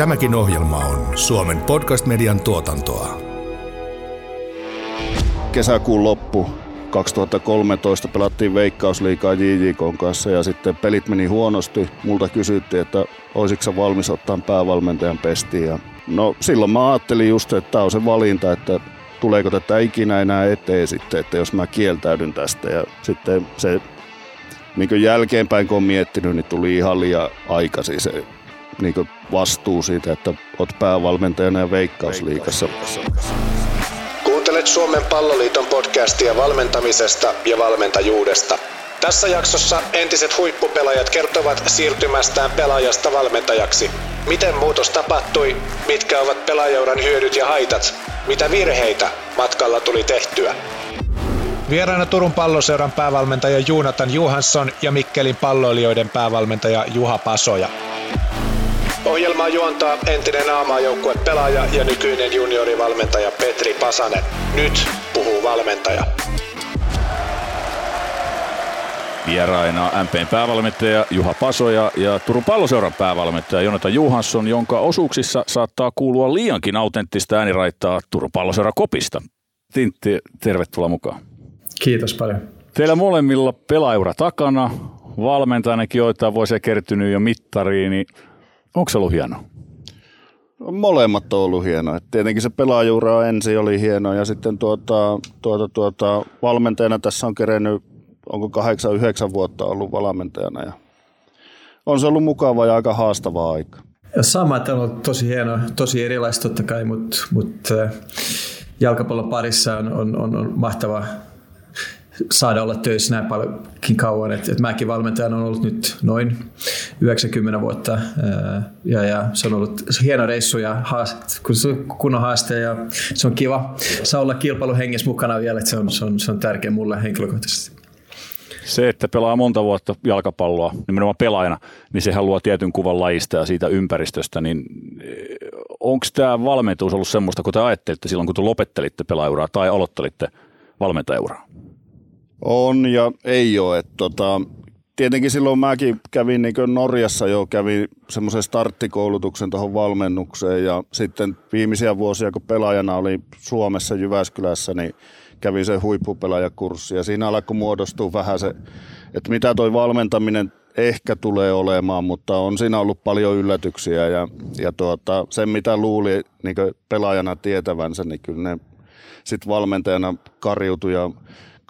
Tämäkin ohjelma on Suomen podcast-median tuotantoa. Kesäkuun loppu 2013 pelattiin Veikkausliikaa JJK kanssa ja sitten pelit meni huonosti. Multa kysyttiin, että olisitko valmis ottaa päävalmentajan pestiin. Ja no silloin mä ajattelin just, että tämä on se valinta, että tuleeko tätä ikinä enää eteen sitten, että jos mä kieltäydyn tästä. Ja sitten se niin jälkeenpäin kun on miettinyt, niin tuli ihan liian aikaisin se niin vastuu siitä, että oot päävalmentajana ja veikkausliikassa. Kuuntelet Suomen palloliiton podcastia valmentamisesta ja valmentajuudesta. Tässä jaksossa entiset huippupelaajat kertovat siirtymästään pelaajasta valmentajaksi. Miten muutos tapahtui, mitkä ovat pelaajauran hyödyt ja haitat, mitä virheitä matkalla tuli tehtyä. Vieraana Turun palloseuran päävalmentaja Juunatan Johansson ja Mikkelin palloilijoiden päävalmentaja Juha Pasoja. Ohjelmaa juontaa entinen aamaajoukkue pelaaja ja nykyinen juniorivalmentaja Petri Pasanen. Nyt puhuu valmentaja. Vieraina MPn päävalmentaja Juha Pasoja ja Turun palloseuran päävalmentaja Jonathan Johansson, jonka osuuksissa saattaa kuulua liiankin autenttista ääniraittaa Turun palloseura kopista. Tintti, tervetuloa mukaan. Kiitos paljon. Teillä molemmilla pelaaura takana, valmentajanakin joita vuosia kertynyt jo mittariin, niin onko se ollut hieno? Molemmat on ollut hienoa. Tietenkin se pelaajuura ensin oli hieno ja sitten tuota, tuota, tuota, valmentajana tässä on kerennyt, onko kahdeksan, yhdeksän vuotta ollut valmentajana ja on se ollut mukava ja aika haastava aika. Ja sama, että on ollut tosi hieno, tosi erilaista totta kai, mutta, mutta jalkapallon parissa on, on, on, on mahtava saada olla töissä näin paljonkin kauan. että et mäkin valmentajana on ollut nyt noin 90 vuotta ja, ja se on ollut hieno reissu ja haast, kun se on kunnon haaste ja se on kiva saa olla kilpailuhengessä mukana vielä, että se on, se on, se on tärkeä mulle henkilökohtaisesti. Se, että pelaa monta vuotta jalkapalloa, nimenomaan pelaajana, niin sehän luo tietyn kuvan lajista ja siitä ympäristöstä, niin onko tämä valmentajuus ollut semmoista, kun te ajattelitte silloin, kun te lopettelitte pelaajuraa tai aloittelitte valmentajuraa? On ja ei ole. Että tota, tietenkin silloin mäkin kävin niin Norjassa jo, kävin semmoisen starttikoulutuksen tuohon valmennukseen ja sitten viimeisiä vuosia, kun pelaajana oli Suomessa Jyväskylässä, niin kävin sen huippupelaajakurssi ja siinä alkoi muodostua vähän se, että mitä toi valmentaminen ehkä tulee olemaan, mutta on siinä ollut paljon yllätyksiä ja, ja tuota, sen mitä luuli niin pelaajana tietävänsä, niin kyllä ne sitten valmentajana karjutui ja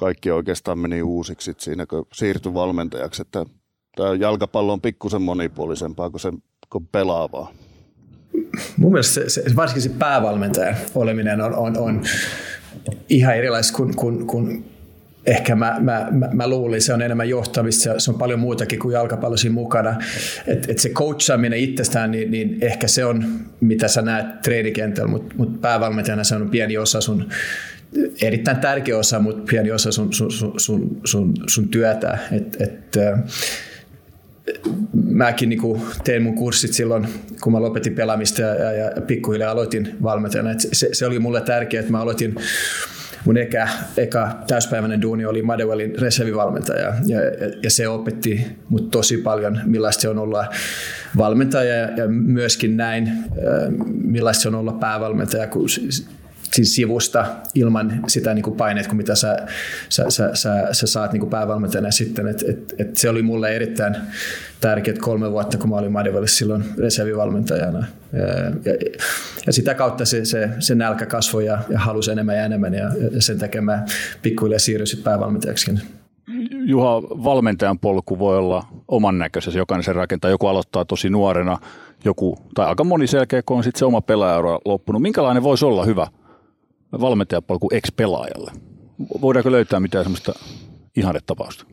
kaikki oikeastaan meni uusiksi siinä, kun siirtyi valmentajaksi. Että tämä jalkapallo on pikkusen monipuolisempaa kuin se kuin pelaavaa. Mun mielestä se, se, varsinkin se päävalmentajan oleminen on, on, on ihan erilaista kuin, kuin, kuin ehkä mä, mä, mä, mä luulin, se on enemmän johtamista, se on paljon muutakin kuin jalkapallosi mukana. Et, et se coachaaminen itsestään, niin, niin ehkä se on, mitä sä näet treenikentällä, mutta mut päävalmentajana se on pieni osa sun erittäin tärkeä osa, mutta pieni osa sun, sun, sun, sun, sun työtä. Et, et, mäkin niin tein mun kurssit silloin, kun mä lopetin pelaamista ja, ja, ja pikkuhiljaa aloitin valmentajana. Et se, se oli mulle tärkeää, että mä aloitin mun eka, eka täyspäiväinen duuni oli Madewellin reservivalmentaja ja, ja, ja se opetti mut tosi paljon, millaista se on olla valmentaja ja myöskin näin, millaista se on olla päävalmentaja, kun siis sivusta ilman sitä niin kuin paineet, kuin mitä sä, sä, sä, sä, sä saat niin päävalmentajana sitten. Et, et, et se oli mulle erittäin tärkeät kolme vuotta, kun mä olin Madevallissa silloin reservivalmentajana. Ja, ja, ja sitä kautta se, se, se nälkä kasvoi ja, ja halusi enemmän ja enemmän ja, ja sen takia mä pikkuhiljaa siirryin päävalmentajaksi. Juha, valmentajan polku voi olla oman näköisessä, jokainen sen rakentaa. Joku aloittaa tosi nuorena, joku, tai aika moni selkeä, kun on sitten se oma pelaaja loppunut. Minkälainen voisi olla hyvä valmentajapolku ex-pelaajalle? Voidaanko löytää mitään semmoista ihannetapausta?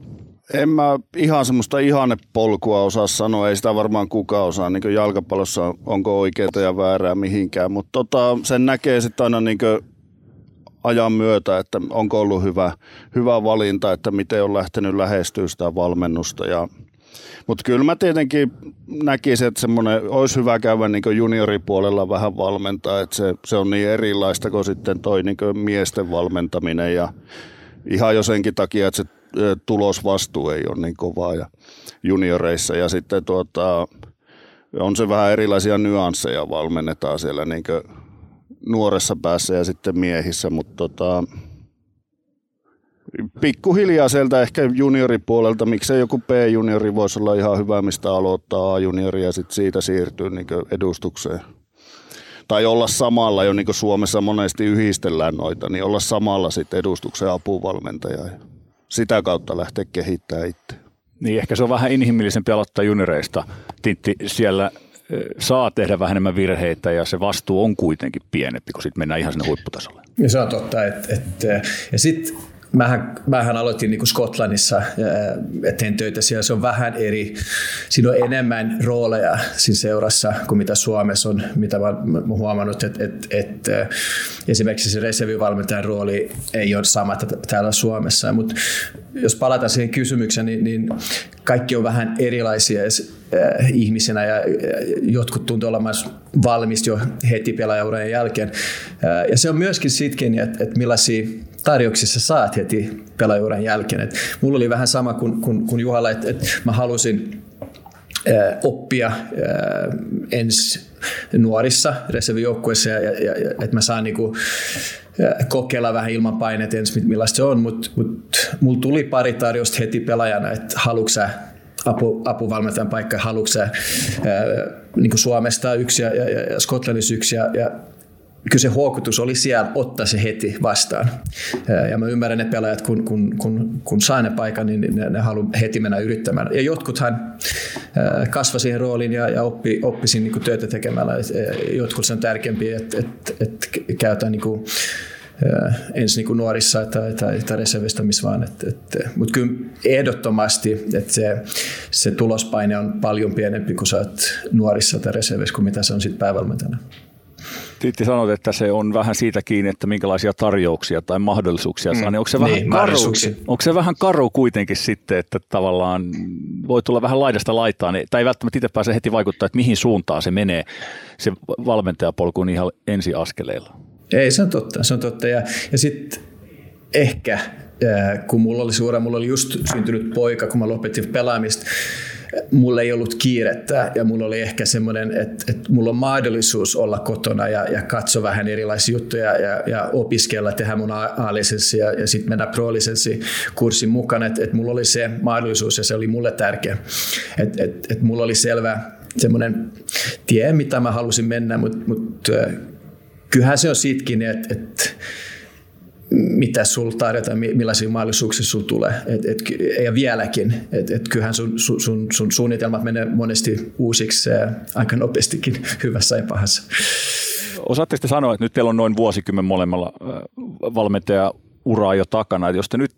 En mä ihan semmoista ihannepolkua osaa sanoa, ei sitä varmaan kukaan osaa niin jalkapallossa, onko oikeaa ja väärää mihinkään, mutta tota, sen näkee sitten aina niin ajan myötä, että onko ollut hyvä, hyvä valinta, että miten on lähtenyt lähestyä sitä valmennusta ja mutta kyllä mä tietenkin näkisin, että semmoinen olisi hyvä käydä niin junioripuolella vähän valmentaa, että se, se on niin erilaista kuin sitten toi niin miesten valmentaminen ja ihan jo senkin takia, että se tulosvastuu ei ole niin kovaa ja junioreissa. Ja sitten tuota, on se vähän erilaisia nyansseja valmennetaan siellä niin nuoressa päässä ja sitten miehissä, mutta tota, pikkuhiljaa sieltä ehkä junioripuolelta, miksei joku B-juniori voisi olla ihan hyvä, mistä aloittaa A-juniori ja sitten siitä siirtyy niin edustukseen. Tai olla samalla, jo niin kuin Suomessa monesti yhdistellään noita, niin olla samalla sitten edustuksen apuvalmentaja ja sitä kautta lähteä kehittämään itse. Niin ehkä se on vähän inhimillisempi aloittaa junioreista. Tintti, siellä saa tehdä vähän enemmän virheitä ja se vastuu on kuitenkin pienempi, kun sitten mennään ihan sinne huipputasolle. Ja se on totta. Et, et, ja sitten Mähän, mähän aloitin niin kuin Skotlannissa ja tein töitä siellä. Se on vähän eri. Siinä on enemmän rooleja siinä seurassa kuin mitä Suomessa on, mitä olen huomannut, että, että, että esimerkiksi se reservivalmentajan rooli ei ole sama täällä Suomessa. Mutta jos palataan siihen kysymykseen, niin, niin kaikki on vähän erilaisia ihmisinä ja jotkut tuntuu olemaan valmis jo heti pelaajaurien jälkeen. Ja se on myöskin sitkin, että, että millaisia tarjouksissa saat heti pelaajuuden jälkeen. Et mulla oli vähän sama kuin, kuin, kuin Juhalla, että, että mä halusin ää, oppia ää, ensi nuorissa reservijoukkueissa ja, ja, ja, että mä saan niinku, kokeilla vähän ilman paineet ensin, millaista se on, mutta mut, mulla tuli pari tarjosta heti pelaajana, että haluatko apu, apuvalmentajan paikka, haluatko sä ää, niin Suomesta yksi ja, ja, ja Skotlannissa yksi ja, ja kyllä se huokutus oli siellä ottaa se heti vastaan. Ja mä ymmärrän ne pelaajat, kun, kun, kun, kun saa ne paikan, niin ne, ne haluaa heti mennä yrittämään. Ja jotkuthan kasvoi siihen rooliin ja, ja oppi, oppi siinä niin työtä tekemällä. Jotkut se on tärkeämpi, että, että, että käytetään niin kuin, ensin niin nuorissa tai, tai, tai reservistä, missä vaan. Et, et, Mutta kyllä ehdottomasti, että se, se tulospaine on paljon pienempi, kun sä oot nuorissa tai reservissä, kuin mitä se on sitten päävalmentajana. Tiitti sanoit, että se on vähän siitä kiinni, että minkälaisia tarjouksia tai mahdollisuuksia saa. Mm. Niin onko, se vähän niin, karu, onko se vähän karu kuitenkin sitten, että tavallaan voi tulla vähän laidasta laitaan, niin, tai ei välttämättä itse pääse heti vaikuttaa, että mihin suuntaan se menee se valmentajapolku ihan ensiaskeleilla? Ei, se on totta. Se on totta. Ja, ja sitten ehkä, kun mulla oli suora, mulla oli just syntynyt poika, kun mä lopetin pelaamista, mulla ei ollut kiirettä ja mulla oli ehkä semmoinen, että, että mulla on mahdollisuus olla kotona ja, ja katsoa vähän erilaisia juttuja ja, ja opiskella, tehdä mun A-lisenssi ja, ja sitten mennä pro-lisenssi kurssin mukana, että, että mulla oli se mahdollisuus ja se oli mulle tärkeä. Että, että, mulla oli selvä semmoinen tie, mitä mä halusin mennä, mutta, mutta kyllähän se on siitäkin, että, että mitä sulla tarjotaan, millaisia mahdollisuuksia sulla tulee. Et, et, ja vieläkin, että et kyllähän sun, sun, sun suunnitelmat menee monesti uusiksi aika nopeastikin hyvässä ja pahassa. Osaatteko te sanoa, että nyt teillä on noin vuosikymmen molemmalla valmentaja uraa jo takana, että jos te nyt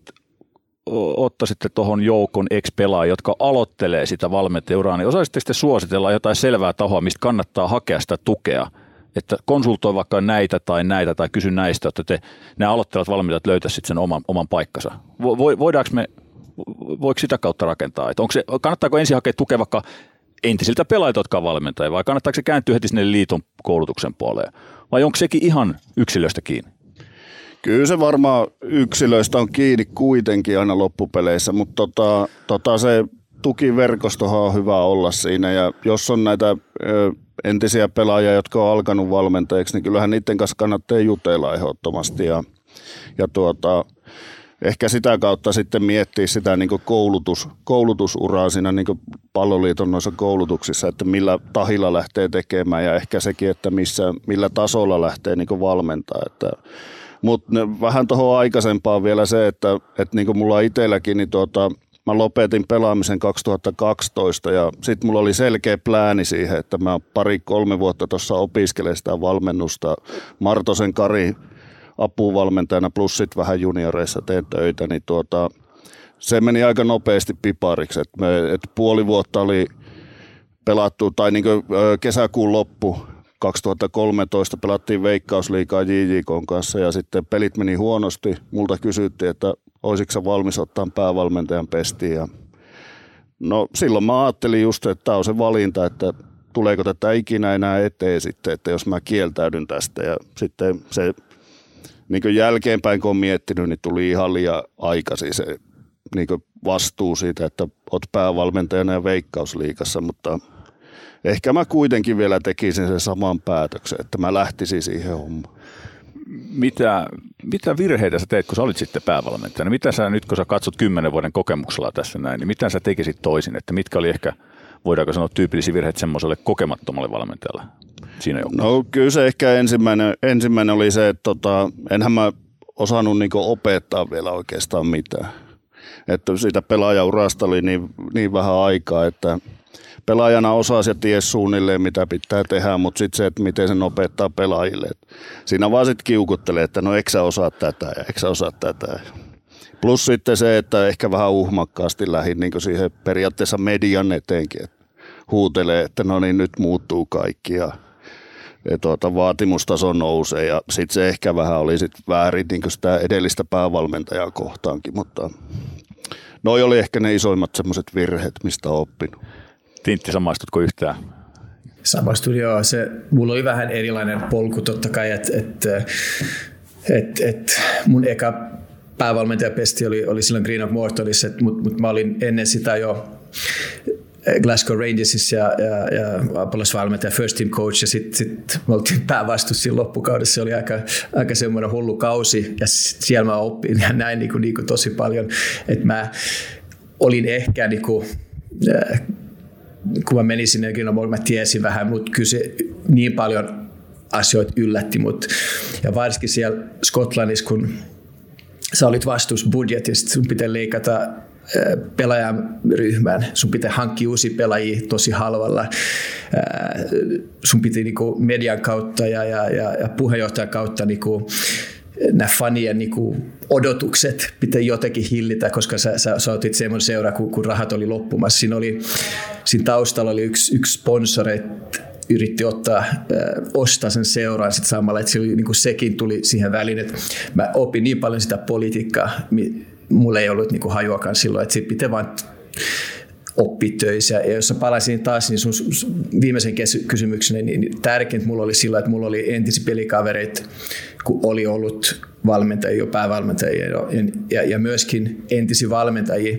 ottaisitte tuohon joukon ex-pelaajia, jotka aloittelee sitä valmentajauraa, niin osaisitteko te suositella jotain selvää tahoa, mistä kannattaa hakea sitä tukea – että konsultoi vaikka näitä tai näitä tai kysy näistä, että te, nämä aloittelevat valmentajat löytäisivät sen oman, oman paikkansa. Voidaanko me, voiko sitä kautta rakentaa? Että onko se, kannattaako ensin hakea tukea vaikka entisiltä pelaajilta, jotka on valmentajia, vai kannattaako se kääntyä heti sinne liiton koulutuksen puoleen? Vai onko sekin ihan yksilöstä kiinni? Kyllä se varmaan yksilöistä on kiinni kuitenkin aina loppupeleissä, mutta tota, tota se tukiverkostohan on hyvä olla siinä ja jos on näitä ö, entisiä pelaajia, jotka on alkanut valmentajiksi, niin kyllähän niiden kanssa kannattaa jutella ehdottomasti ja, ja tuota, ehkä sitä kautta sitten miettiä sitä niin koulutus, koulutusuraa siinä niin palloliiton noissa koulutuksissa, että millä tahilla lähtee tekemään ja ehkä sekin, että missä, millä tasolla lähtee niin valmentaa. Että, mutta vähän tuohon aikaisempaan vielä se, että, että niin mulla itselläkin, niin tuota, mä lopetin pelaamisen 2012 ja sitten mulla oli selkeä plääni siihen, että mä pari-kolme vuotta tuossa opiskelen sitä valmennusta. Martosen Kari apuvalmentajana plus sitten vähän junioreissa teen töitä, niin tuota, se meni aika nopeasti pipariksi. Et me, et puoli vuotta oli pelattu, tai niin kesäkuun loppu 2013 pelattiin Veikkausliikaa JJK kanssa ja sitten pelit meni huonosti. Multa kysyttiin, että olisiko se valmis ottaa päävalmentajan pestiin. Ja no silloin mä ajattelin just, että tämä on se valinta, että tuleeko tätä ikinä enää eteen sitten, että jos mä kieltäydyn tästä. Ja sitten se niin jälkeenpäin kun on miettinyt, niin tuli ihan liian aikaisin se niin vastuu siitä, että olet päävalmentajana ja veikkausliikassa, mutta ehkä mä kuitenkin vielä tekisin sen saman päätöksen, että mä lähtisin siihen hommaan. Mitä, mitä virheitä sä teet, kun sä olit sitten päävalmentajana? Mitä sä nyt, kun sä katsot kymmenen vuoden kokemuksella tässä näin, niin mitä sä tekisit toisin? Että mitkä oli ehkä, voidaanko sanoa, tyypillisiä virheitä semmoiselle kokemattomalle valmentajalle siinä joukkueessa? No kyllä se ehkä ensimmäinen, ensimmäinen oli se, että tota, enhän mä osannut niin opettaa vielä oikeastaan mitään. Että siitä pelaajaurasta oli niin, niin vähän aikaa, että pelaajana osasi ja ties suunnilleen, mitä pitää tehdä, mutta sitten se, että miten sen opettaa pelaajille. Siinä vaan sitten kiukuttelee, että no eikö sä osaa tätä ja eikö sä osaa tätä. Plus sitten se, että ehkä vähän uhmakkaasti lähdin niin siihen periaatteessa median eteenkin, että huutelee, että no niin nyt muuttuu kaikki ja ja tuota, vaatimustaso nousee ja sitten se ehkä vähän oli sit väärin niin sitä edellistä päävalmentajaa kohtaankin, mutta noi oli ehkä ne isoimmat semmoiset virheet, mistä oppinut. Tintti, samaistutko yhtään? Samaistun, joo. Se, mulla oli vähän erilainen polku totta kai, että et, et, et mun eka päävalmentajapesti oli, oli silloin Green of Mortonissa, mutta mut mä olin ennen sitä jo Glasgow Rangersissa ja, ja, ja apulaisvalmentaja, first team coach ja sitten sit me oltiin päävastus siinä loppukaudessa. Se oli aika, aika semmoinen hullu kausi ja siellä mä oppin ja näin niin kuin, niin kuin tosi paljon, että mä olin ehkä niin kuin, äh, kun mä menin sinne, niin mä tiesin vähän, mutta kyllä se niin paljon asioita yllätti mut. Ja varsinkin siellä Skotlannissa, kun sä olit vastuus budjetista, sun pitää leikata pelaajaryhmään. Sun pitää hankkia uusia pelaajia tosi halvalla. Sun piti niinku median kautta ja, ja, ja, ja puheenjohtajan kautta niinku, nämä fanien niinku odotukset pitää jotenkin hillitä, koska sä, sä, sä otit semmoinen seura, kun, kun rahat oli loppumassa. Siinä, oli, siinä taustalla oli yksi, yksi sponsori, yritti ottaa, äh, ostaa sen seuraan sit samalla, että se oli, niin kuin sekin tuli siihen väliin, että mä opin niin paljon sitä politiikkaa, mulla ei ollut niin kuin hajuakaan silloin, että sitten pitää vaan oppi töissä. Ja jos palaisin taas niin sun viimeisen kysymyksen, niin tärkeintä mulla oli sillä, että mulla oli entisiä pelikavereita, kun oli ollut valmentajia, päävalmentajia ja, ja myöskin entisiä valmentajia,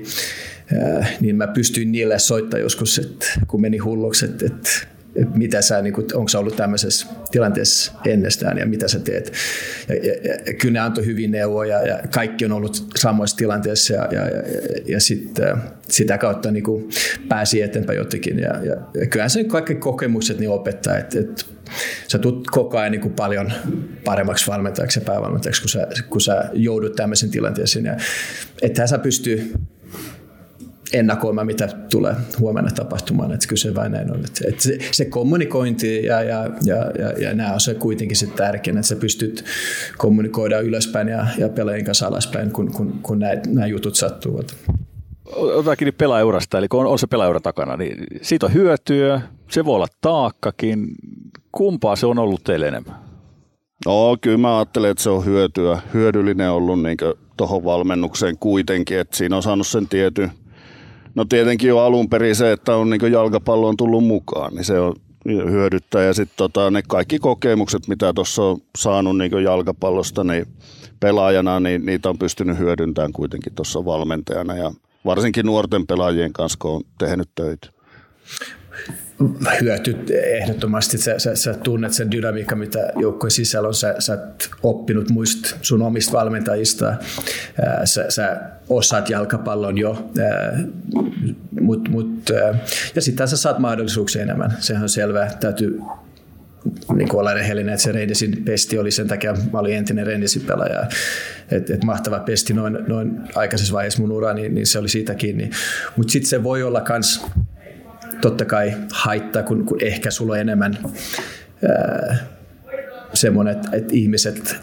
niin mä pystyin niille soittaa joskus, että kun meni hulluksi, että, että mitä sä, niin onko sä ollut tämmöisessä tilanteessa ennestään ja mitä sä teet. Ja, ja, ja kyllä ne antoi hyvin neuvoja ja kaikki on ollut samoissa tilanteissa ja, ja, ja, ja sit, sitä kautta niin pääsi eteenpäin jotenkin. Ja, ja, ja kyllähän se kaikki kokemukset niin opettaa, että, että sä tulet koko ajan niin kuin paljon paremmaksi valmentajaksi ja päävalmentajaksi, kun sä, kun sä joudut tämmöisen tilanteeseen. Ja, että sä pystyy ennakoimaan, mitä tulee huomenna tapahtumaan. Että kyllä se vain näin on. Että, että se, se kommunikointi ja, ja, ja, ja, ja nämä on se kuitenkin se tärkein, että sä pystyt kommunikoida ylöspäin ja, ja pelaajien kanssa alaspäin, kun, kun, kun nämä, jutut sattuvat. Otetaan kiinni pelaajaurasta, eli kun on, on se pelaajaura takana, niin siitä on hyötyä, se voi olla taakkakin. Kumpaa se on ollut teille enemmän? No kyllä mä ajattelen, että se on hyötyä, hyödyllinen ollut niin tuohon valmennukseen kuitenkin, että siinä on saanut sen tietyn No tietenkin jo alun perin se, että on niin jalkapallo on tullut mukaan, niin se on hyödyttää. Ja sitten tota, ne kaikki kokemukset, mitä tuossa on saanut niin jalkapallosta niin pelaajana, niin niitä on pystynyt hyödyntämään kuitenkin tuossa valmentajana. Ja varsinkin nuorten pelaajien kanssa, kun on tehnyt töitä hyötyt ehdottomasti. Sä, sä, sä tunnet sen dynamiikan, mitä joukkojen sisällä on. Sä, sä oot oppinut muist sun omista valmentajista. Sä, sä osaat jalkapallon jo. Mut, mut, ja sitten sä saat mahdollisuuksia enemmän. Sehän on selvää. Täytyy niin kuin olla rehellinen, että se Reidesin pesti oli sen takia, mä olin entinen Reidesin pelaaja, että et mahtava pesti noin, noin aikaisessa vaiheessa mun ura, niin, niin se oli siitä kiinni. Mutta sitten se voi olla myös totta kai haittaa, kun, kun ehkä sulla on enemmän semmoinen, että, että ihmiset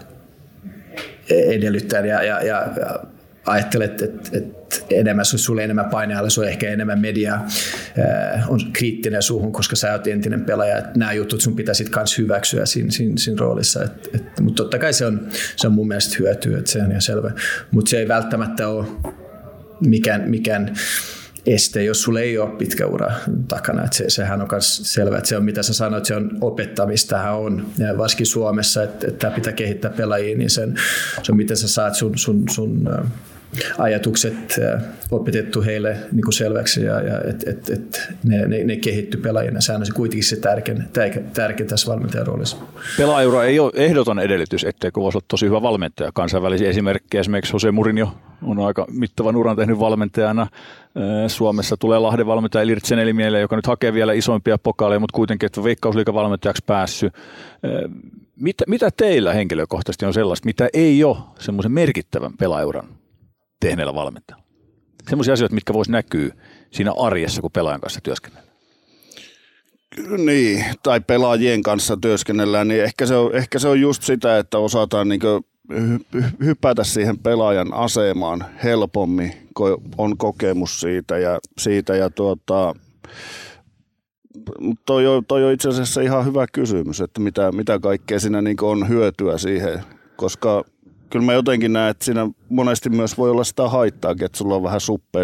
edellyttää ja, ja, ja, ja ajattelet, että, että enemmän, sulle enemmän painealla, on ehkä enemmän mediaa, on kriittinen suhun, koska sä oot entinen pelaaja, että nämä jutut sun pitäisi myös hyväksyä siinä, siinä, siinä roolissa. Et, et, mutta totta kai se on, se on mun mielestä hyötyä, että se on ihan selvä. Mutta se ei välttämättä ole mikään, mikään este, jos sulla ei ole pitkä ura takana. Se, sehän on myös selvä, että se on mitä sä sanoit, se on opettamista on. Ja varsinkin Suomessa, että, että pitää kehittää pelaajia, niin sen, se on miten sä saat sun, sun, sun ajatukset opetettu heille niin kuin selväksi ja, ja että et, et ne, ne, ne kehittyy pelaajina. Sehän on se kuitenkin se tärkein, tärkein tässä valmentajan roolissa. Pelaajuura ei ole ehdoton edellytys, etteikö voisi olla tosi hyvä valmentaja. Kansainvälisiä esimerkkejä esimerkiksi Jose Mourinho on aika mittavan uran tehnyt valmentajana. Suomessa tulee Lahden valmentaja Seneli mieleen, joka nyt hakee vielä isompia pokaaleja, mutta kuitenkin, että veikkausliikavalmentajaksi päässyt. Mitä, mitä teillä henkilökohtaisesti on sellaista, mitä ei ole semmoisen merkittävän pelaajuran tehneellä valmentajalla? Semmoisia asioita, mitkä voisi näkyä siinä arjessa, kun pelaajan kanssa työskennellään. Niin, tai pelaajien kanssa työskennellään, niin ehkä se on, ehkä se on just sitä, että osataan niin hypätä siihen pelaajan asemaan helpommin, kun on kokemus siitä ja, siitä ja tuota, toi, on, toi on itse asiassa ihan hyvä kysymys, että mitä, mitä kaikkea siinä niin on hyötyä siihen, koska kyllä mä jotenkin näen, että siinä monesti myös voi olla sitä haittaa, että sulla on vähän suppea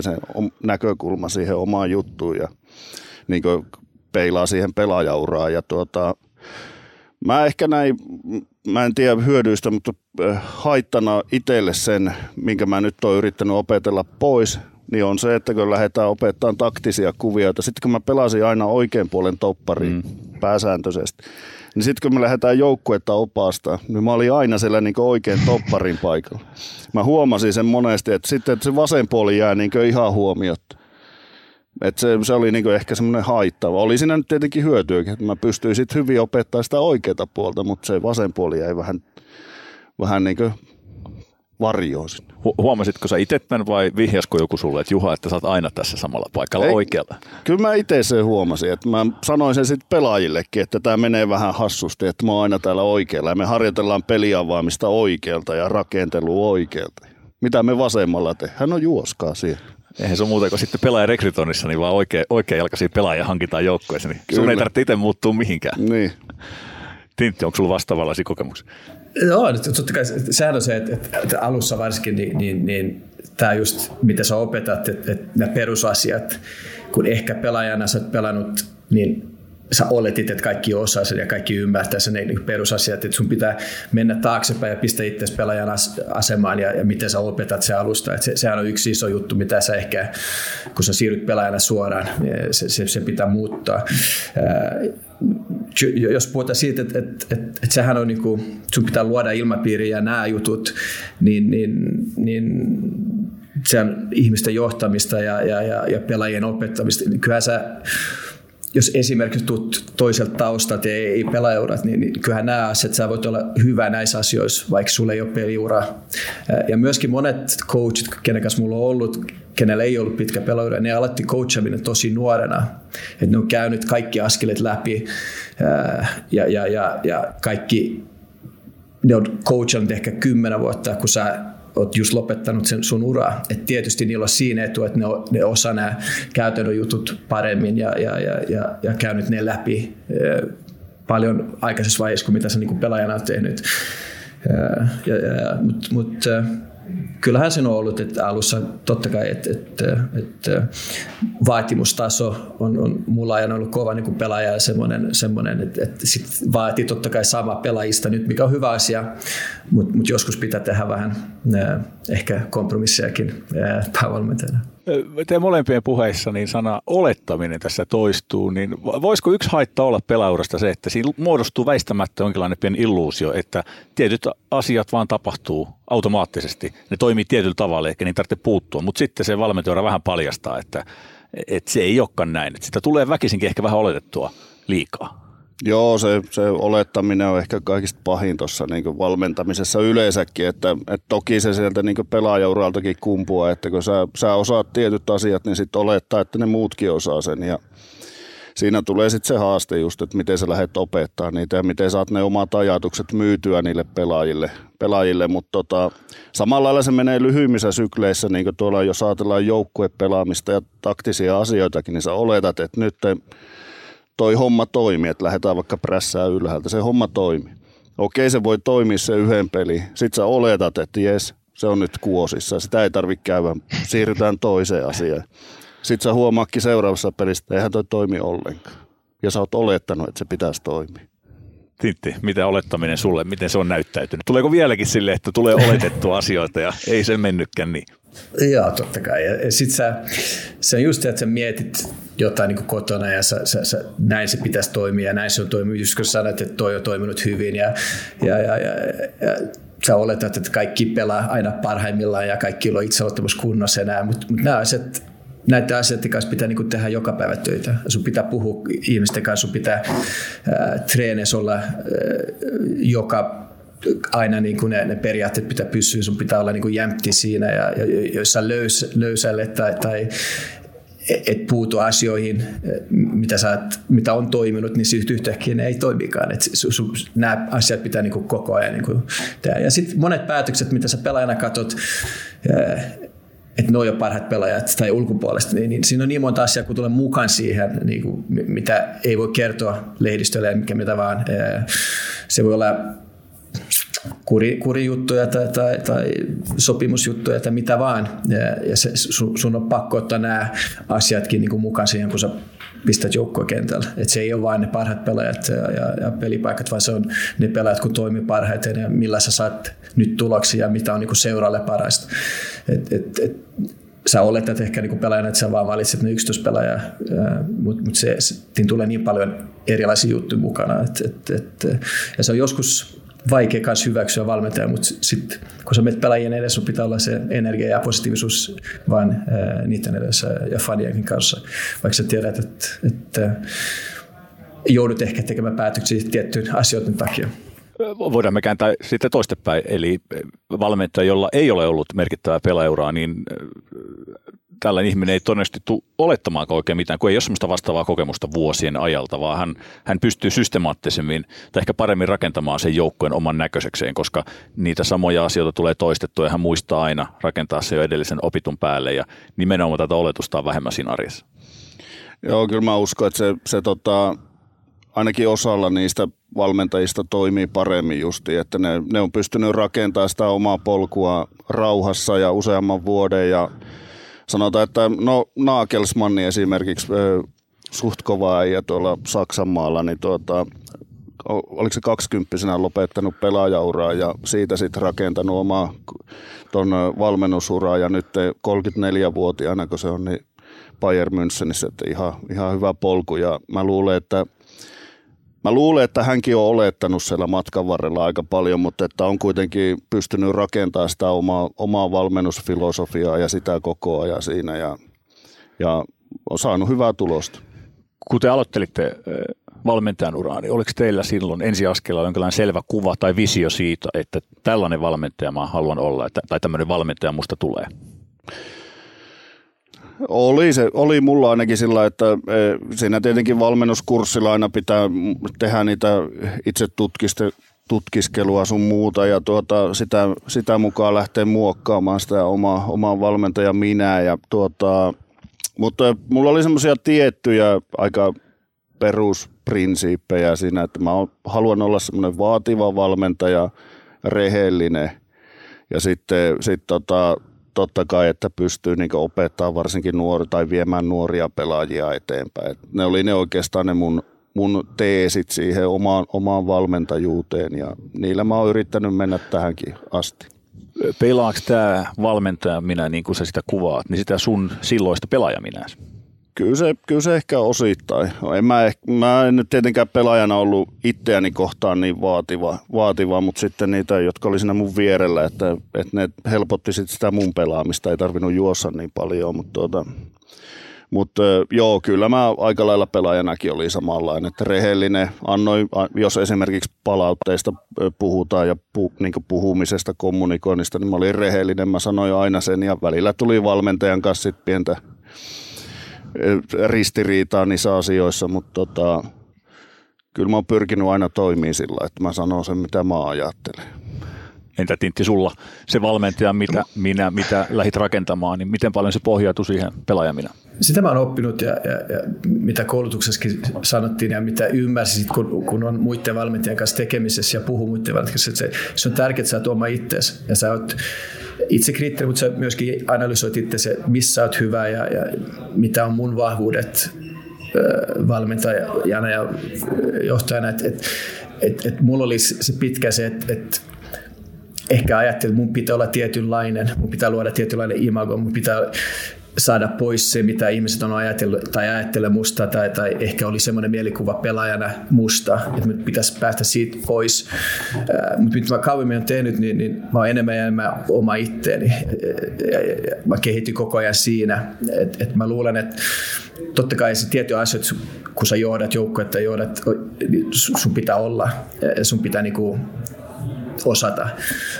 näkökulma siihen omaan juttuun ja niin peilaa siihen pelaajauraan ja tuota, Mä ehkä näin, mä en tiedä hyödyistä, mutta haittana itselle sen, minkä mä nyt oon yrittänyt opetella pois, niin on se, että kun lähdetään opettamaan taktisia kuvioita, sitten kun mä pelasin aina oikean puolen toppari mm. Pääsääntöisesti, niin sitten kun me lähdetään joukkuetta opasta, niin mä olin aina siellä niin oikein topparin paikalla. Mä huomasin sen monesti, että sitten että se vasen puoli jää niin ihan huomiotta. Et se, se oli niinku ehkä semmoinen haittava. Oli siinä nyt tietenkin hyötyäkin, että mä pystyin sitten hyvin opettamaan sitä oikeaa puolta, mutta se vasen puoli jäi vähän, vähän niin kuin varjoon sinne. Hu- huomasitko sä itse tämän vai vihjasko joku sulle, että Juha, että sä oot aina tässä samalla paikalla Ei, oikealla? Kyllä mä itse sen huomasin, että mä sanoin sen sitten pelaajillekin, että tämä menee vähän hassusti, että mä oon aina täällä oikealla ja me harjoitellaan peliavaamista oikealta ja rakentelua oikealta. Mitä me vasemmalla tehdään? on juoskaa siihen. Eihän se on muuta kuin sitten pelaaja rekrytoinnissa, niin vaan oikea, oikea-jalkaisia pelaajia hankitaan joukkoissa, niin Kyllä. sun ei tarvitse itse muuttua mihinkään. Niin. Tintti, onko sulla vastaavanlaisia kokemuksia? Joo, totta kai sehän on se, että, että alussa varsinkin niin, niin, niin tämä just, mitä sä opetat, että, että nämä perusasiat, kun ehkä pelaajana sä oot pelannut, niin sä oletit, että kaikki osaa sen ja kaikki ymmärtää sen niin perusasiat, että sun pitää mennä taaksepäin ja pistää itse pelaajan asemaan ja, ja miten sä opetat se alusta. Että se, sehän on yksi iso juttu, mitä sä ehkä, kun sä siirryt pelaajana suoraan, niin se, se, se pitää muuttaa. Jos puhutaan siitä, että, että, että, että sehän on niin kuin, sun pitää luoda ilmapiiri ja nämä jutut, niin, niin, niin se on ihmisten johtamista ja, ja, ja, ja pelaajien opettamista. Niin kyllähän sä jos esimerkiksi tulet toiselta taustalta ja ei pelaajurat, niin, niin kyllähän nämä asiat, sä voit olla hyvä näissä asioissa, vaikka sulle ei ole peliura. Ja myöskin monet coachit, kenen kanssa mulla on ollut, kenellä ei ollut pitkä pelaajuura, ne aloitti coachaminen tosi nuorena. Että ne on käynyt kaikki askelet läpi ja, ja, ja, ja kaikki ne on coachannut ehkä kymmenen vuotta, kun sä oot just lopettanut sen sun uraa. Et tietysti niillä on siinä etu, että ne, ne osaa nämä käytännön jutut paremmin ja, ja, ja, ja, ja käynyt ne läpi paljon aikaisessa vaiheessa kuin mitä sä niin pelaajana oot tehnyt. Ja, ja, ja, Mutta mut, kyllähän se on ollut että alussa totta kai, että, että, että vaatimustaso on, on mulla aina ollut kova niin kuin pelaaja ja semmoinen, semmoinen että, että sit vaatii totta kai sama pelaajista nyt, mikä on hyvä asia, mutta mut joskus pitää tehdä vähän ehkä kompromissejakin päävalmentajana. Teidän molempien puheissa niin sana olettaminen tässä toistuu, niin voisiko yksi haitta olla pelaurasta se, että siinä muodostuu väistämättä jonkinlainen pieni illuusio, että tietyt asiat vaan tapahtuu automaattisesti. Ne toimii tietyllä tavalla, eikä niin tarvitse puuttua, mutta sitten se valmentaja vähän paljastaa, että, että se ei olekaan näin. Että sitä tulee väkisinkin ehkä vähän oletettua liikaa. Joo, se, se olettaminen on ehkä kaikista pahin tuossa niin valmentamisessa yleensäkin, että, että toki se sieltä niin pelaajauraltakin kumpua, että kun sä, sä osaat tietyt asiat, niin sitten olettaa, että ne muutkin osaa sen ja siinä tulee sitten se haaste just, että miten sä lähdet opettaa niitä ja miten saat ne omat ajatukset myytyä niille pelaajille, pelaajille. mutta tota, samalla lailla se menee lyhyimmissä sykleissä, niin kuin tuolla jos ajatellaan joukkuepelaamista ja taktisia asioitakin, niin sä oletat, että nyt toi homma toimii, että lähdetään vaikka prässää ylhäältä, se homma toimii. Okei, se voi toimia se yhden peli. Sitten sä oletat, että jes, se on nyt kuosissa. Sitä ei tarvitse käydä. Siirrytään toiseen asiaan. Sitten sä huomaakin seuraavassa pelissä, että eihän toi toimi ollenkaan. Ja sä oot olettanut, että se pitäisi toimia. Tintti, mitä olettaminen sulle, miten se on näyttäytynyt? Tuleeko vieläkin sille, että tulee oletettua asioita ja ei se mennytkään niin? Joo, totta kai. Ja sit sä, se on just, että sä mietit jotain niin kotona ja sä, sä, sä, näin se pitäisi toimia ja näin se on toiminut. Just kun sanoit, että toi on toiminut hyvin ja, ja, ja, ja, ja sä oletat, että kaikki pelaa aina parhaimmillaan ja kaikki on itseluottamus kunnossa enää, mutta mut nämä asiat näiden asioiden kanssa pitää niin tehdä joka päivä töitä. Sun pitää puhua ihmisten kanssa, sun pitää äh, olla äh, joka aina niin kuin ne, ne periaatteet pitää pysyä, sun pitää olla niin kuin jämpti siinä ja, ja jos löys, löysälle tai, tai et puutu asioihin, mitä, sä mitä on toiminut, niin sitten yhtäkkiä ne ei toimikaan. Et su, su, nämä asiat pitää niin kuin koko ajan niin kuin tehdä. Ja sitten monet päätökset, mitä sä pelaajana katsot, että ne on jo parhaat pelaajat tai ulkopuolesta, niin, niin siinä on niin monta asiaa, kun tulee mukaan siihen, niin kuin, mitä ei voi kertoa lehdistölle, mikä mitä vaan. Se voi olla kuri, kurijuttuja tai, tai, tai sopimusjuttuja tai mitä vaan. Ja, ja se, sun, sun on pakko ottaa nämä asiatkin niin kuin mukaan siihen, kun sä pistät joukkoa kentällä. Et se ei ole vain ne parhaat pelaajat ja, ja, ja pelipaikat, vaan se on ne pelaajat, kun toimii parhaiten ja millä sä saat nyt tuloksia ja mitä on niin seuraalle parasta. Et, et, et, sä oletat ehkä niin pelaajana, että sä vaan valitset ne yksityispelaajia, mutta mut se, siinä tulee niin paljon erilaisia juttuja mukana. Et, et, et, ja se on joskus vaikea kanssa hyväksyä valmentaja, mutta sitten kun sä menet pelaajien edessä, sun pitää olla se energia ja positiivisuus vain ää, niiden edessä ja fanienkin kanssa. Vaikka sä tiedät, että, että joudut ehkä tekemään päätöksiä tiettyyn asioiden takia. Voidaan me kääntää sitten toistepäin, eli valmentaja, jolla ei ole ollut merkittävää pelauraa, niin tällainen ihminen ei todennäköisesti tule olettamaan oikein mitään, kun ei ole sellaista vastaavaa kokemusta vuosien ajalta, vaan hän, hän pystyy systemaattisemmin tai ehkä paremmin rakentamaan sen joukkojen oman näköisekseen, koska niitä samoja asioita tulee toistettua ja hän muistaa aina rakentaa se jo edellisen opitun päälle ja nimenomaan tätä oletusta on vähemmän siinä arjessa. Joo, kyllä mä uskon, että se, se tota, ainakin osalla niistä valmentajista toimii paremmin justi, että ne, ne on pystynyt rakentamaan sitä omaa polkua rauhassa ja useamman vuoden. Ja sanotaan, että no Nagelsmanni esimerkiksi suht kova ja tuolla Saksan maalla, niin tuota, oliko se kaksikymppisenä lopettanut pelaajauraa ja siitä sitten rakentanut omaa ton valmennusuraa. Ja nyt 34-vuotiaana, kun se on, niin Bayern Münchenissä, että ihan, ihan hyvä polku. Ja mä luulen, että Mä luulen, että hänkin on olettanut siellä matkan varrella aika paljon, mutta että on kuitenkin pystynyt rakentamaan sitä omaa, omaa valmennusfilosofiaa ja sitä koko ajan siinä ja, ja on saanut hyvää tulosta. Kun te aloittelitte valmentajan uraa, niin oliko teillä silloin ensiaskelella jonkinlainen selvä kuva tai visio siitä, että tällainen valmentaja mä haluan olla, tai tämmöinen valmentaja musta tulee? Oli, se, oli mulla ainakin sillä, että e, siinä tietenkin valmennuskurssilla aina pitää tehdä niitä itse tutkiste, tutkiskelua sun muuta ja tuota, sitä, sitä mukaan lähteä muokkaamaan sitä omaa, omaa valmentaja minä. Ja tuota, mutta mulla oli semmoisia tiettyjä aika perusprinsiippejä siinä, että mä haluan olla semmoinen vaativa valmentaja, rehellinen ja sitten sit tota, totta kai, että pystyy niin opettaa varsinkin nuori tai viemään nuoria pelaajia eteenpäin. Et ne oli ne oikeastaan ne mun, mun teesit siihen omaan, omaan valmentajuuteen ja niillä mä oon yrittänyt mennä tähänkin asti. Pelaako tämä valmentaja minä, niin kuin sä sitä kuvaat, niin sitä sun silloista pelaajaminäsi? Kyllä se, kyllä se ehkä osittain. En mä, mä en nyt tietenkään pelaajana ollut itseäni kohtaan niin vaativa, vaativa, mutta sitten niitä, jotka oli siinä mun vierellä, että, että ne helpotti sit sitä mun pelaamista, ei tarvinnut juossa niin paljon, mutta tuota, mutta joo, kyllä mä aika lailla pelaajanakin oli samanlainen, että rehellinen, annoin, jos esimerkiksi palautteista puhutaan ja pu, niin puhumisesta, kommunikoinnista, niin mä olin rehellinen, mä sanoin aina sen ja välillä tuli valmentajan kanssa sit pientä ristiriitaa niissä asioissa, mutta tota, kyllä mä oon pyrkinyt aina toimimaan sillä, että mä sanon sen, mitä mä ajattelen. Entä Tintti sulla se valmentaja, mitä, minä, mitä lähit rakentamaan, niin miten paljon se pohjautui siihen pelaajamina? Sitä mä oon oppinut ja, ja, ja mitä koulutuksessakin sanottiin ja mitä ymmärsit, kun, kun on muiden valmentajien kanssa tekemisessä ja puhuu muiden valmentajien kanssa, että se, se on tärkeää, että sä oot oma itseäsi ja sä oot itse kriittinen, mutta sä myöskin analysoit itse se, missä olet hyvä ja, ja mitä on mun vahvuudet valmentajana ja johtajana. Et, et, et, et mulla oli se pitkä se, että et, ehkä ajattelin, että mun pitää olla tietynlainen, mun pitää luoda tietynlainen imago, mun pitää saada pois se, mitä ihmiset on ajatellut tai ajattelee musta, tai, tai ehkä oli semmoinen mielikuva pelaajana musta, että me pitäisi päästä siitä pois. Mutta mitä mä kauemmin olen tehnyt, niin, niin mä oon enemmän ja enemmän oma itteeni. Mä kehityn koko ajan siinä. että et mä luulen, että totta kai se tietty asioita, kun sä johdat joukkuetta, johdat, niin sun pitää olla, sun pitää niinku osata.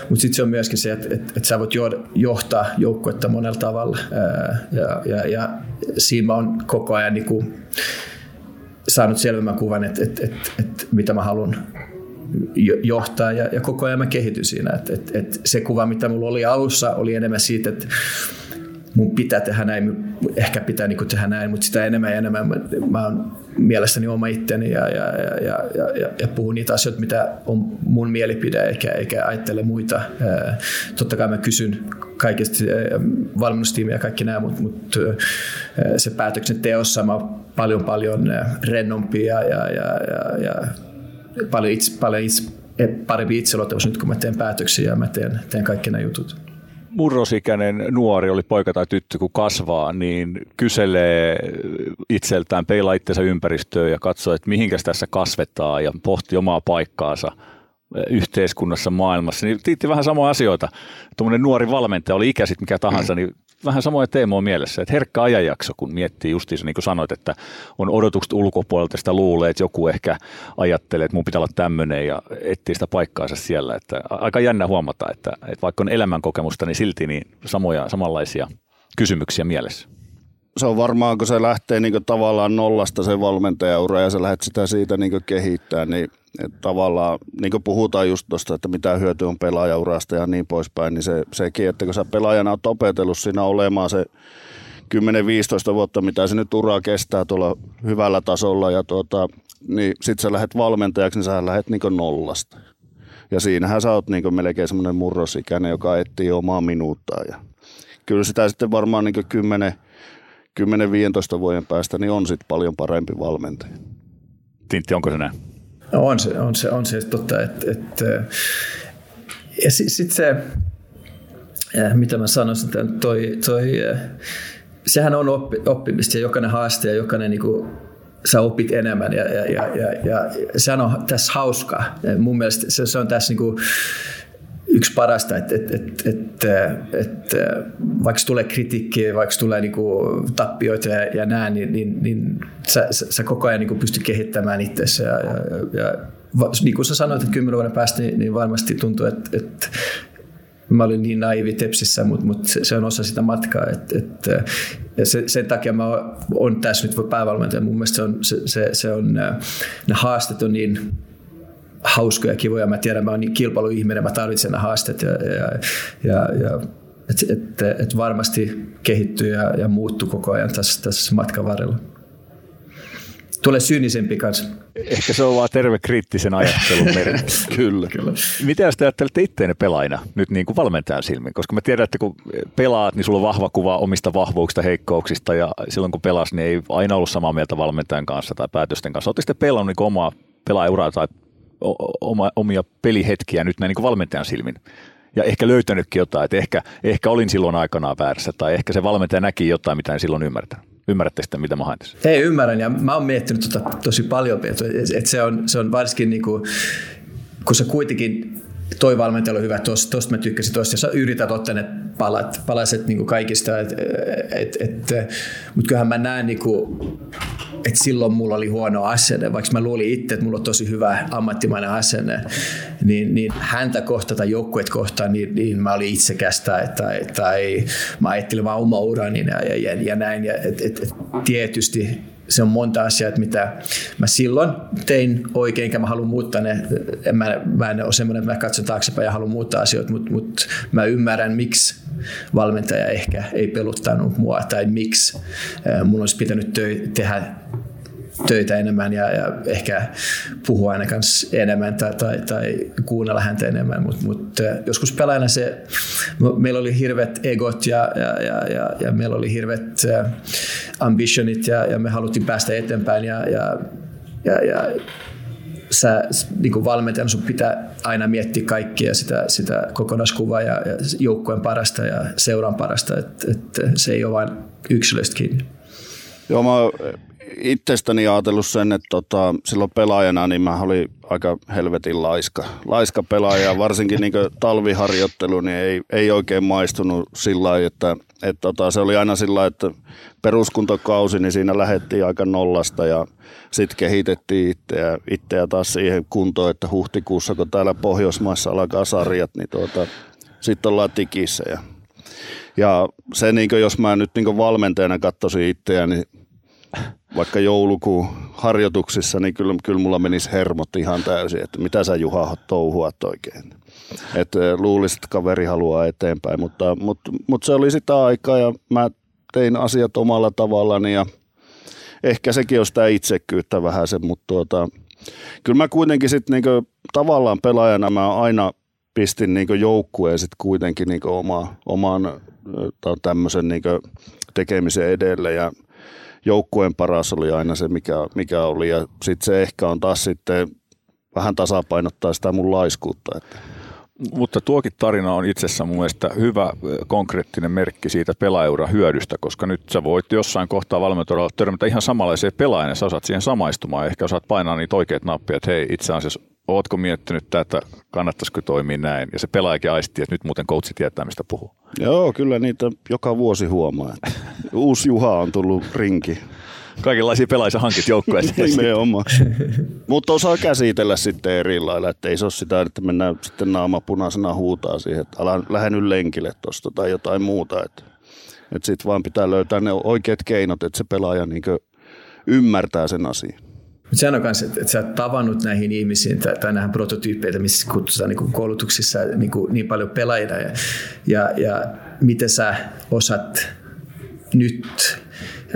Mutta sitten se on myöskin se, että et, et sä voit johtaa joukkuetta monella tavalla. ja, ja, ja siinä on koko ajan niinku saanut selvemmän kuvan, että et, et, et, mitä mä haluan johtaa ja, ja koko ajan mä kehityn siinä. Et, et, et se kuva, mitä mulla oli alussa, oli enemmän siitä, että mun pitää tehdä näin, ehkä pitää niin tehdä näin, mutta sitä enemmän ja enemmän mä, mä oon mielestäni oma itteni ja, ja, ja, ja, ja, ja puhun niitä asioita, mitä on mun mielipide, eikä, eikä ajattele muita. Totta kai mä kysyn kaikista valmennustiimiä ja kaikki nämä, mutta, mutta se päätöksen teossa mä oon paljon paljon rennompi ja, ja, ja, ja, ja paljon, itse, paljon itse, parempi itseluottamus nyt, kun mä teen päätöksiä ja mä teen, teen kaikki nämä jutut murrosikäinen nuori, oli poika tai tyttö, kun kasvaa, niin kyselee itseltään, peilaa itsensä ympäristöön ja katsoo, että mihinkäs tässä kasvetaan ja pohtii omaa paikkaansa yhteiskunnassa, maailmassa. Niin tiitti vähän samoja asioita. Tuommoinen nuori valmentaja, oli ikäisit mikä tahansa, niin vähän samoja teemoja mielessä, että herkkä ajanjakso, kun miettii justiinsa, niin kuin sanoit, että on odotukset ulkopuolelta, sitä luulee, että joku ehkä ajattelee, että mun pitää olla tämmöinen ja etsii sitä paikkaansa siellä. Että aika jännä huomata, että, että vaikka on elämänkokemusta, niin silti niin samoja, samanlaisia kysymyksiä mielessä se on varmaan, kun se lähtee niin tavallaan nollasta se valmentajaura ja sä lähdet sitä siitä niin kehittämään, niin että tavallaan, niin kuin puhutaan just tuosta, että mitä hyötyä on pelaajaurasta ja niin poispäin, niin se, sekin, että kun sä pelaajana oot opetellut siinä olemaan se 10-15 vuotta, mitä se nyt uraa kestää tuolla hyvällä tasolla, ja tuota, niin sit sä lähdet valmentajaksi, niin sä lähdet niin nollasta. Ja siinähän sä oot niin melkein semmoinen murrosikäinen, joka etsii omaa minuuttaa. Ja kyllä sitä sitten varmaan niin 10 10-15 vuoden päästä niin on sitten paljon parempi valmentaja. Tintti, onko se näin? No on se, on se, on se totta. Et, et, ja sitten sit se, mitä mä sanoisin, toi, toi, sehän on oppi, oppimista ja jokainen haaste ja jokainen niinku, sä opit enemmän ja, ja, ja, ja, ja sehän on tässä hauskaa. Mun mielestä se, se on tässä niinku, yksi parasta, että, että, että, että, että vaikka tulee kritiikkiä, vaikka tulee niin kuin tappioita ja, ja näin, niin, niin, niin sä, sä, koko ajan niin pystyt kehittämään itsesi. Ja, ja, ja, niin kuin sä sanoit, että kymmenen vuoden päästä, niin, niin varmasti tuntuu, että, että mä olin niin naivi Tepsissä, mutta, mutta se, se on osa sitä matkaa. Et, et, ja se, sen takia mä oon tässä nyt päävalmentaja. Mun mielestä se on, se, se, se on, ne haasteet on niin hauskoja, kivoja. Mä tiedän, mä oon niin kilpailuihminen, mä tarvitsen nämä haasteet ja, ja, ja, ja että et, et varmasti kehittyy ja, ja muuttuu koko ajan tässä, tässä matkan varrella. Tulee syynisempi kanssa. Ehkä se on vaan terve kriittisen ajattelun merkitys. kyllä. kyllä. Mitä jos te ajattelette itteenne pelaajina nyt niin kuin valmentajan silmin? Koska mä tiedän, että kun pelaat, niin sulla on vahva kuva omista vahvuuksista, heikkouksista ja silloin kun pelas, niin ei aina ollut samaa mieltä valmentajan kanssa tai päätösten kanssa. Oletteko te pelannut niin omaa pelaajauraa tai oma, omia pelihetkiä nyt näin niin kuin valmentajan silmin ja ehkä löytänytkin jotain, että ehkä, ehkä olin silloin aikanaan väärässä tai ehkä se valmentaja näki jotain, mitä en silloin ymmärtänyt. Ymmärrätte sitä, mitä mä hain tässä? Ei ymmärrän ja mä oon miettinyt tota tosi paljon, että se on, se on varsinkin niin kuin, kun sä kuitenkin toi valmentaja on hyvä, tosta, tosta mä tykkäsin tosta, ja sä yrität ottaa ne palat, palaset niin kaikista, et, et, et, mutta kyllähän mä näen niin kuin, että silloin mulla oli huono asenne, vaikka mä luulin itse, että mulla on tosi hyvä ammattimainen asenne, niin, niin häntä kohtaan tai joukkueet kohtaan, niin, niin mä olin itsekästä tai, tai mä ajattelin vaan oma urani ja, ja, ja näin. Ja, et, et, et, tietysti se on monta asiaa, mitä mä silloin tein oikein, enkä mä haluan muuttaa ne. En mä, mä en ole semmoinen, että mä katson taaksepäin ja haluan muuttaa asioita, mutta, mutta mä ymmärrän, miksi valmentaja ehkä ei peluttanut mua tai miksi mun olisi pitänyt tehdä töitä enemmän ja, ja ehkä puhua aina kanssa enemmän tai, tai, tai kuunnella häntä enemmän, mutta mut, joskus pelaajana se, meillä oli hirvet egot ja, ja, ja, ja, ja meillä oli hirvet ambitionit ja, ja me haluttiin päästä eteenpäin ja, ja, ja, ja sä niin kuin valmentajana sun pitää aina miettiä kaikkia sitä, sitä kokonaiskuvaa ja, ja joukkueen parasta ja seuran parasta, että et se ei ole vain yksilöistä kiinni. Joo, mä itsestäni ajatellut sen, että tota, silloin pelaajana niin mä olin aika helvetin laiska, laiska pelaaja. Varsinkin niin talviharjoittelu niin ei, ei oikein maistunut sillä lailla, että, että tota, se oli aina sillä että peruskuntokausi, niin siinä lähettiin aika nollasta ja sitten kehitettiin itseä, itseä taas siihen kuntoon, että huhtikuussa, kun täällä Pohjoismaissa alkaa sarjat, niin tuota, sitten ollaan tikissä. Ja, ja se, niin kuin, jos mä nyt niin valmentajana katsoisin itseäni, niin vaikka joulukuun harjoituksissa, niin kyllä, kyllä mulla menisi hermot ihan täysin, että mitä sä Juha touhuat oikein. Että luulisit, että kaveri haluaa eteenpäin, mutta, mutta, mutta se oli sitä aikaa ja mä tein asiat omalla tavallani ja ehkä sekin on sitä itsekyyttä vähän se, mutta tuota, kyllä mä kuitenkin sitten niinku, tavallaan pelaajana mä aina pistin niinku joukkueen sitten kuitenkin niinku oma, oman tämmöisen niinku tekemisen edelle ja joukkueen paras oli aina se, mikä, mikä oli. Ja sitten se ehkä on taas sitten vähän tasapainottaa sitä mun laiskuutta. Että. Mutta tuokin tarina on itsessään mun mielestä hyvä konkreettinen merkki siitä pelaajuran hyödystä, koska nyt sä voit jossain kohtaa valmentajalla törmätä ihan samanlaiseen pelaajaan sä osaat siihen samaistumaan. Ehkä osaat painaa niitä oikeat nappia, että hei itse asiassa ootko miettinyt tätä, kannattaisiko toimia näin? Ja se pelaajakin aisti, että nyt muuten coachi tietää, mistä puhuu. Joo, kyllä niitä joka vuosi huomaa. Uusi Juha on tullut rinki. Kaikenlaisia pelaajia hankit joukkueeseen. Nimenomaan. Mutta osaa käsitellä sitten eri lailla, että ei se ole sitä, että mennään sitten naama punaisena huutaa siihen, että ala, lähde nyt lenkille tuosta tai jotain muuta. Että, että sitten vaan pitää löytää ne oikeat keinot, että se pelaaja niin ymmärtää sen asian. Mutta sehän on myös, että, että sä oot tavannut näihin ihmisiin tai, tai näihin prototyyppejä, missä kutsutaan niin koulutuksissa niin, kuin, niin paljon pelaajia. Ja, ja, ja miten sä osat nyt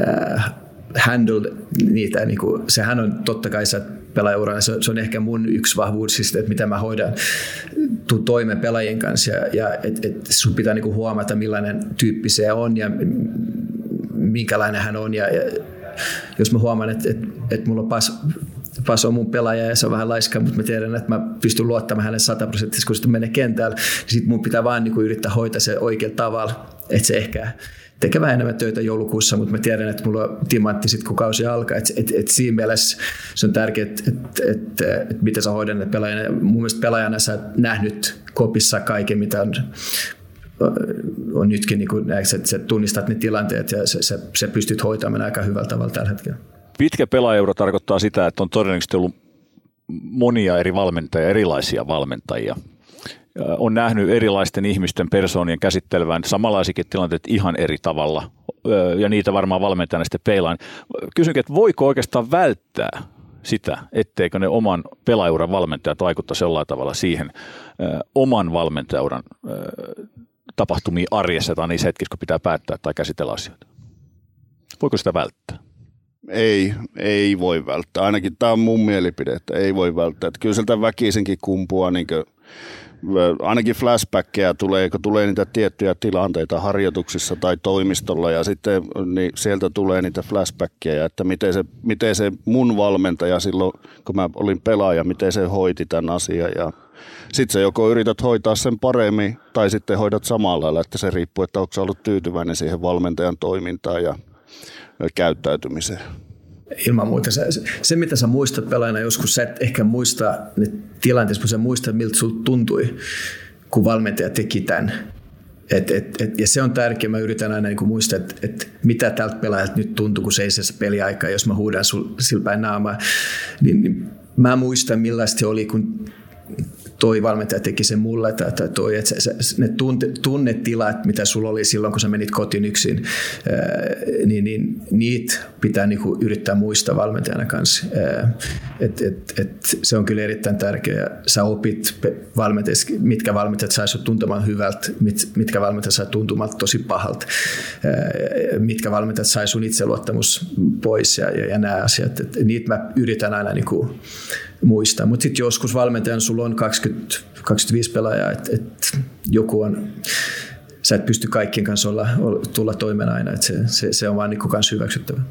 äh, handle niitä, niin kuin, sehän on totta kai sä pelaajaurana, se, se on ehkä mun yksi vahvuus, siis, että mitä mä hoidan tuu toimeen pelaajien kanssa. Ja, ja että et sun pitää niin kuin huomata millainen tyyppi se on ja minkälainen hän on ja, ja jos mä huomaan, että, että, että mulla on pas, Pas on mun pelaaja ja se on vähän laiska, mutta mä tiedän, että mä pystyn luottamaan hänen sataprosenttisesti, kun sitten menee kentällä. Niin sitten mun pitää vaan niin yrittää hoitaa se oikealla tavalla, että se ehkä tekee vähän enemmän töitä joulukuussa, mutta mä tiedän, että mulla on timantti sitten, kun kausi alkaa. Et, et, et siinä mielessä se on tärkeää, että et, et, et, miten sä hoidan ne pelaajana. Mun mielestä pelaajana sä nähnyt kopissa kaiken, mitä on on nytkin, niin kuin, että sä tunnistat ne tilanteet ja sä, sä, sä pystyt hoitamaan aika hyvällä tavalla tällä hetkellä. Pitkä pelaajauro tarkoittaa sitä, että on todennäköisesti ollut monia eri valmentajia, erilaisia valmentajia. On nähnyt erilaisten ihmisten persoonien käsittelevän samanlaisikin tilanteet ihan eri tavalla, ja niitä varmaan valmentajana sitten peilaan. Kysynkin, että voiko oikeastaan välttää sitä, etteikö ne oman pelaajuran valmentajat vaikuttaisi jollain tavalla siihen oman valmentajauran tapahtumia arjessa tai niissä hetkissä, kun pitää päättää tai käsitellä asioita? Voiko sitä välttää? Ei, ei voi välttää. Ainakin tämä on mun mielipide, että ei voi välttää. Että kyllä sieltä väkisinkin kumpua niin kuin, ainakin flashbackkejä tulee, kun tulee niitä tiettyjä tilanteita harjoituksissa tai toimistolla ja sitten niin sieltä tulee niitä flashbackkejä, että miten se, miten se mun valmentaja silloin, kun mä olin pelaaja, miten se hoiti tämän asian ja sitten se joko yrität hoitaa sen paremmin tai sitten hoidat samalla lailla, että se riippuu, että onko ollut tyytyväinen siihen valmentajan toimintaan ja käyttäytymiseen. Ilman muuta. Se, se, mitä sä muistat pelaajana joskus, sä et ehkä muista ne tilanteet, mutta sä muistat, miltä sulla tuntui, kun valmentaja teki tämän. Et, et, et, ja se on tärkeää, mä yritän aina niin muistaa, että et mitä tältä pelaajalta nyt tuntuu, kun se peliaika, jos mä huudan sul, sillä päin naamaa, niin, niin mä muistan millaista se oli, kun toi valmentaja teki sen mulle, että, että, toi, että se, se, ne tunnetilat, mitä sulla oli silloin, kun sä menit kotiin yksin, niin, niin niitä pitää niinku yrittää muistaa valmentajana kanssa. Et, et, et, se on kyllä erittäin tärkeää. Sä opit valmentajat, mitkä valmentajat sai sut tuntemaan hyvältä, mit, mitkä valmentajat sai tuntumaan tosi pahalta, mitkä valmentajat sai sun itseluottamus pois ja, ja, ja nämä asiat. Et niitä mä yritän aina niinku muistaa. Mutta sitten joskus valmentajan sulla on 20, 25 pelaajaa, että et joku on sä et pysty kaikkien kanssa olla, tulla toimeen aina, että se, se, se on vaan niin kanssa hyväksyttävä.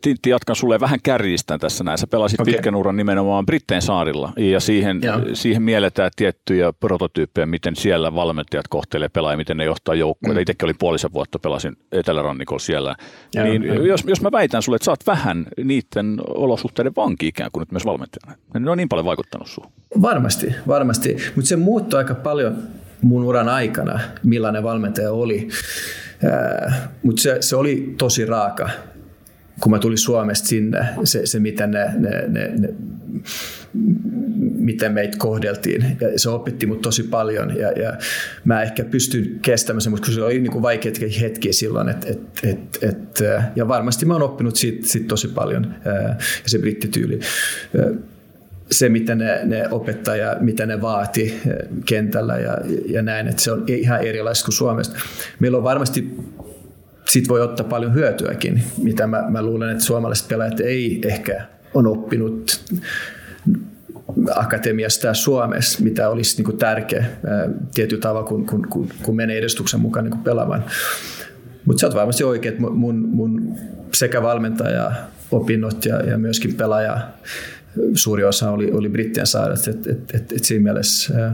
Tintti, jatkan sulle vähän kärjistän tässä näin. Sä pelasit okay. pitkän uran nimenomaan Britteen saarilla ja siihen, siihen mielletään tiettyjä prototyyppejä, miten siellä valmentajat kohtelee pelaajia, miten ne johtaa joukkueita. Mm. Itsekin oli puolisen vuotta pelasin Etelärannikolla siellä. Ja, niin, ja. Jos, jos mä väitän sulle, että sä oot vähän niiden olosuhteiden vanki ikään kuin nyt myös valmentajana, ne on niin paljon vaikuttanut suun. Varmasti, varmasti. Mutta se muuttui aika paljon mun uran aikana, millainen valmentaja oli. Mutta se, se oli tosi raaka kun mä tulin Suomesta sinne, se, se miten, ne, ne, ne, ne, miten meitä kohdeltiin. Ja se opetti mut tosi paljon ja, ja mä ehkä pystyn kestämään sen, mutta se oli niin kuin vaikeita hetkiä silloin. Et, et, et, et, ja varmasti mä oon oppinut siitä, siitä tosi paljon ja se brittityyli se, mitä ne, ne opettaja, mitä ne vaati kentällä ja, ja näin, että se on ihan erilaista kuin Suomesta. Meillä on varmasti sit voi ottaa paljon hyötyäkin, mitä mä, mä luulen, että suomalaiset pelaajat ei ehkä on oppinut akatemiasta Suomessa, mitä olisi niin tärkeä tietyllä tavalla, kun, kun, kun, kun menee edustuksen mukaan niin pelaamaan. Mutta sä oot varmasti oikein, että mun, mun sekä valmentaja opinnot ja, ja myöskin pelaaja suuri osa oli, oli Brittien saadet, että et, et, et siinä mielessä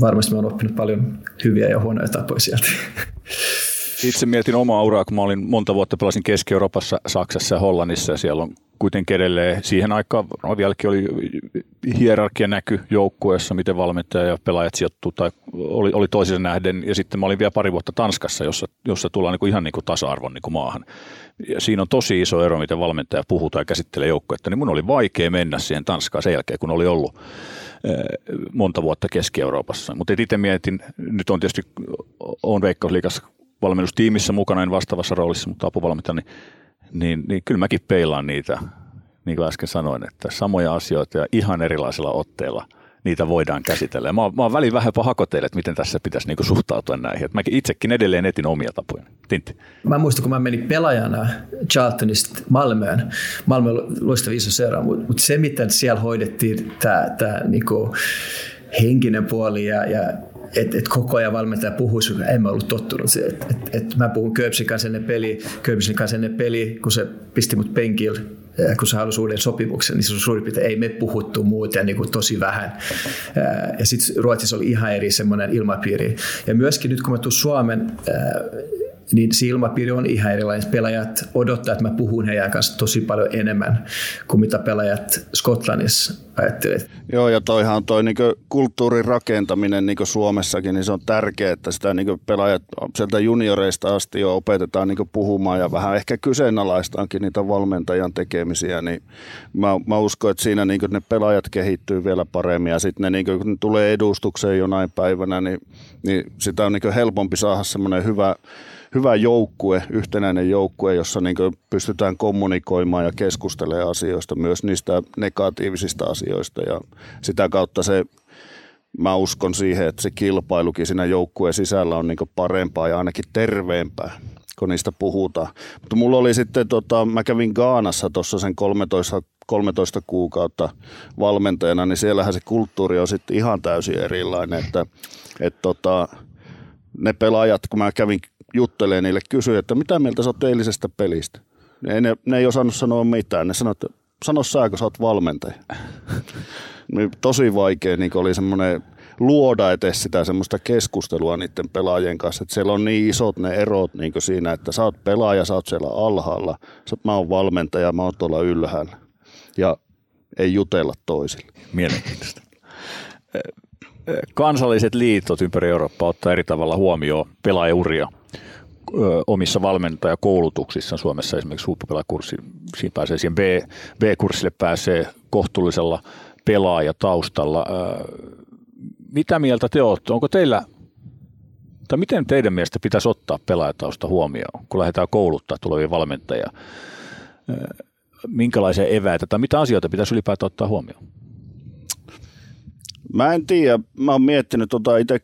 varmasti mä oon oppinut paljon hyviä ja huonoja tapoja sieltä. Itse mietin omaa uraa, kun mä olin monta vuotta pelasin Keski-Euroopassa, Saksassa ja Hollannissa ja siellä on kuitenkin edelleen siihen aikaan no vieläkin oli hierarkia näky joukkueessa, miten valmentaja ja pelaajat sijoittuu tai oli, oli toisensa nähden. Ja sitten mä olin vielä pari vuotta Tanskassa, jossa, jossa tullaan niin kuin ihan niin kuin tasa-arvon niin kuin maahan. Ja siinä on tosi iso ero, miten valmentaja puhuu tai käsittelee joukkuetta. Niin mun oli vaikea mennä siihen Tanskaan sen jälkeen, kun oli ollut eh, monta vuotta Keski-Euroopassa. Mutta itse mietin, nyt on tietysti, on Veikkausliikassa valmennustiimissä mukana, en vastaavassa roolissa, mutta apuvalmentaja, niin, niin, niin kyllä mäkin peilaan niitä, niin kuin äsken sanoin, että samoja asioita ja ihan erilaisilla otteilla niitä voidaan käsitellä. Ja mä, oon, mä oon välin vähän hakoteille, että miten tässä pitäisi niinku suhtautua näihin. Et mäkin itsekin edelleen etin omia tapoja. Tintti. Mä muistan, kun mä menin pelaajana Charltonista Malmöön. Malmö on loistava iso seura, mutta mut se, miten siellä hoidettiin tämä niinku henkinen puoli ja, ja että et koko ajan valmentaja puhuisi, kun en mä ollut tottunut siihen. Että et, et mä puhun Köpsin kanssa ennen peli, Köpsin kanssa ennen peli, kun se pisti mut penkille, kun se halusi uuden sopimuksen, niin se on suurin piirtein, ei me puhuttu muuten niin kuin tosi vähän. Ja sitten Ruotsissa oli ihan eri semmoinen ilmapiiri. Ja myöskin nyt kun mä tuun Suomen niin se ilmapiiri on ihan erilainen. Pelaajat odottaa, että mä puhun heidän kanssa tosi paljon enemmän kuin mitä pelaajat Skotlannissa ajattelevat. Joo, ja toihan toi niin kulttuurin rakentaminen niin Suomessakin, niin se on tärkeää, että sitä niin pelaajat sieltä junioreista asti jo opetetaan niin puhumaan ja vähän ehkä kyseenalaistaankin niitä valmentajan tekemisiä, niin mä, mä uskon, että siinä niin ne pelaajat kehittyy vielä paremmin ja sitten ne, niin kun ne tulee edustukseen jonain päivänä, niin, niin sitä on niin helpompi saada semmoinen hyvä hyvä joukkue, yhtenäinen joukkue, jossa niin pystytään kommunikoimaan ja keskustelemaan asioista, myös niistä negatiivisista asioista ja sitä kautta se mä uskon siihen, että se kilpailukin siinä joukkueen sisällä on niin parempaa ja ainakin terveempää kun niistä puhutaan. Mutta mulla oli sitten, tota, mä kävin Gaanassa tuossa sen 13, 13 kuukautta valmentajana, niin siellähän se kulttuuri on sitten ihan täysin erilainen, että et tota, ne pelaajat, kun mä kävin juttelee niille, kysyy, että mitä mieltä sä oot eilisestä pelistä. Ne, ne, ne ei osannut sanoa mitään. Ne sanoi, että sano sä, kun sä oot valmentaja. niin tosi vaikea niin oli semmoinen luoda edes sitä semmoista keskustelua niiden pelaajien kanssa. Että siellä on niin isot ne erot niin siinä, että sä oot pelaaja, sä oot siellä alhaalla, mä oon valmentaja, mä oon tuolla ylhäällä. Ja ei jutella toisille. Mielenkiintoista kansalliset liitot ympäri Eurooppaa ottaa eri tavalla huomioon pelaajauria omissa valmentajakoulutuksissa Suomessa esimerkiksi huippupelaajakurssi, siinä pääsee siihen B, B-kurssille pääsee kohtuullisella pelaajataustalla. Mitä mieltä te olette? Onko teillä, tai miten teidän mielestä pitäisi ottaa pelaajatausta huomioon, kun lähdetään kouluttaa tulevia valmentajia? Minkälaisia eväitä tai mitä asioita pitäisi ylipäätään ottaa huomioon? Mä en tiedä. Mä oon miettinyt tota itse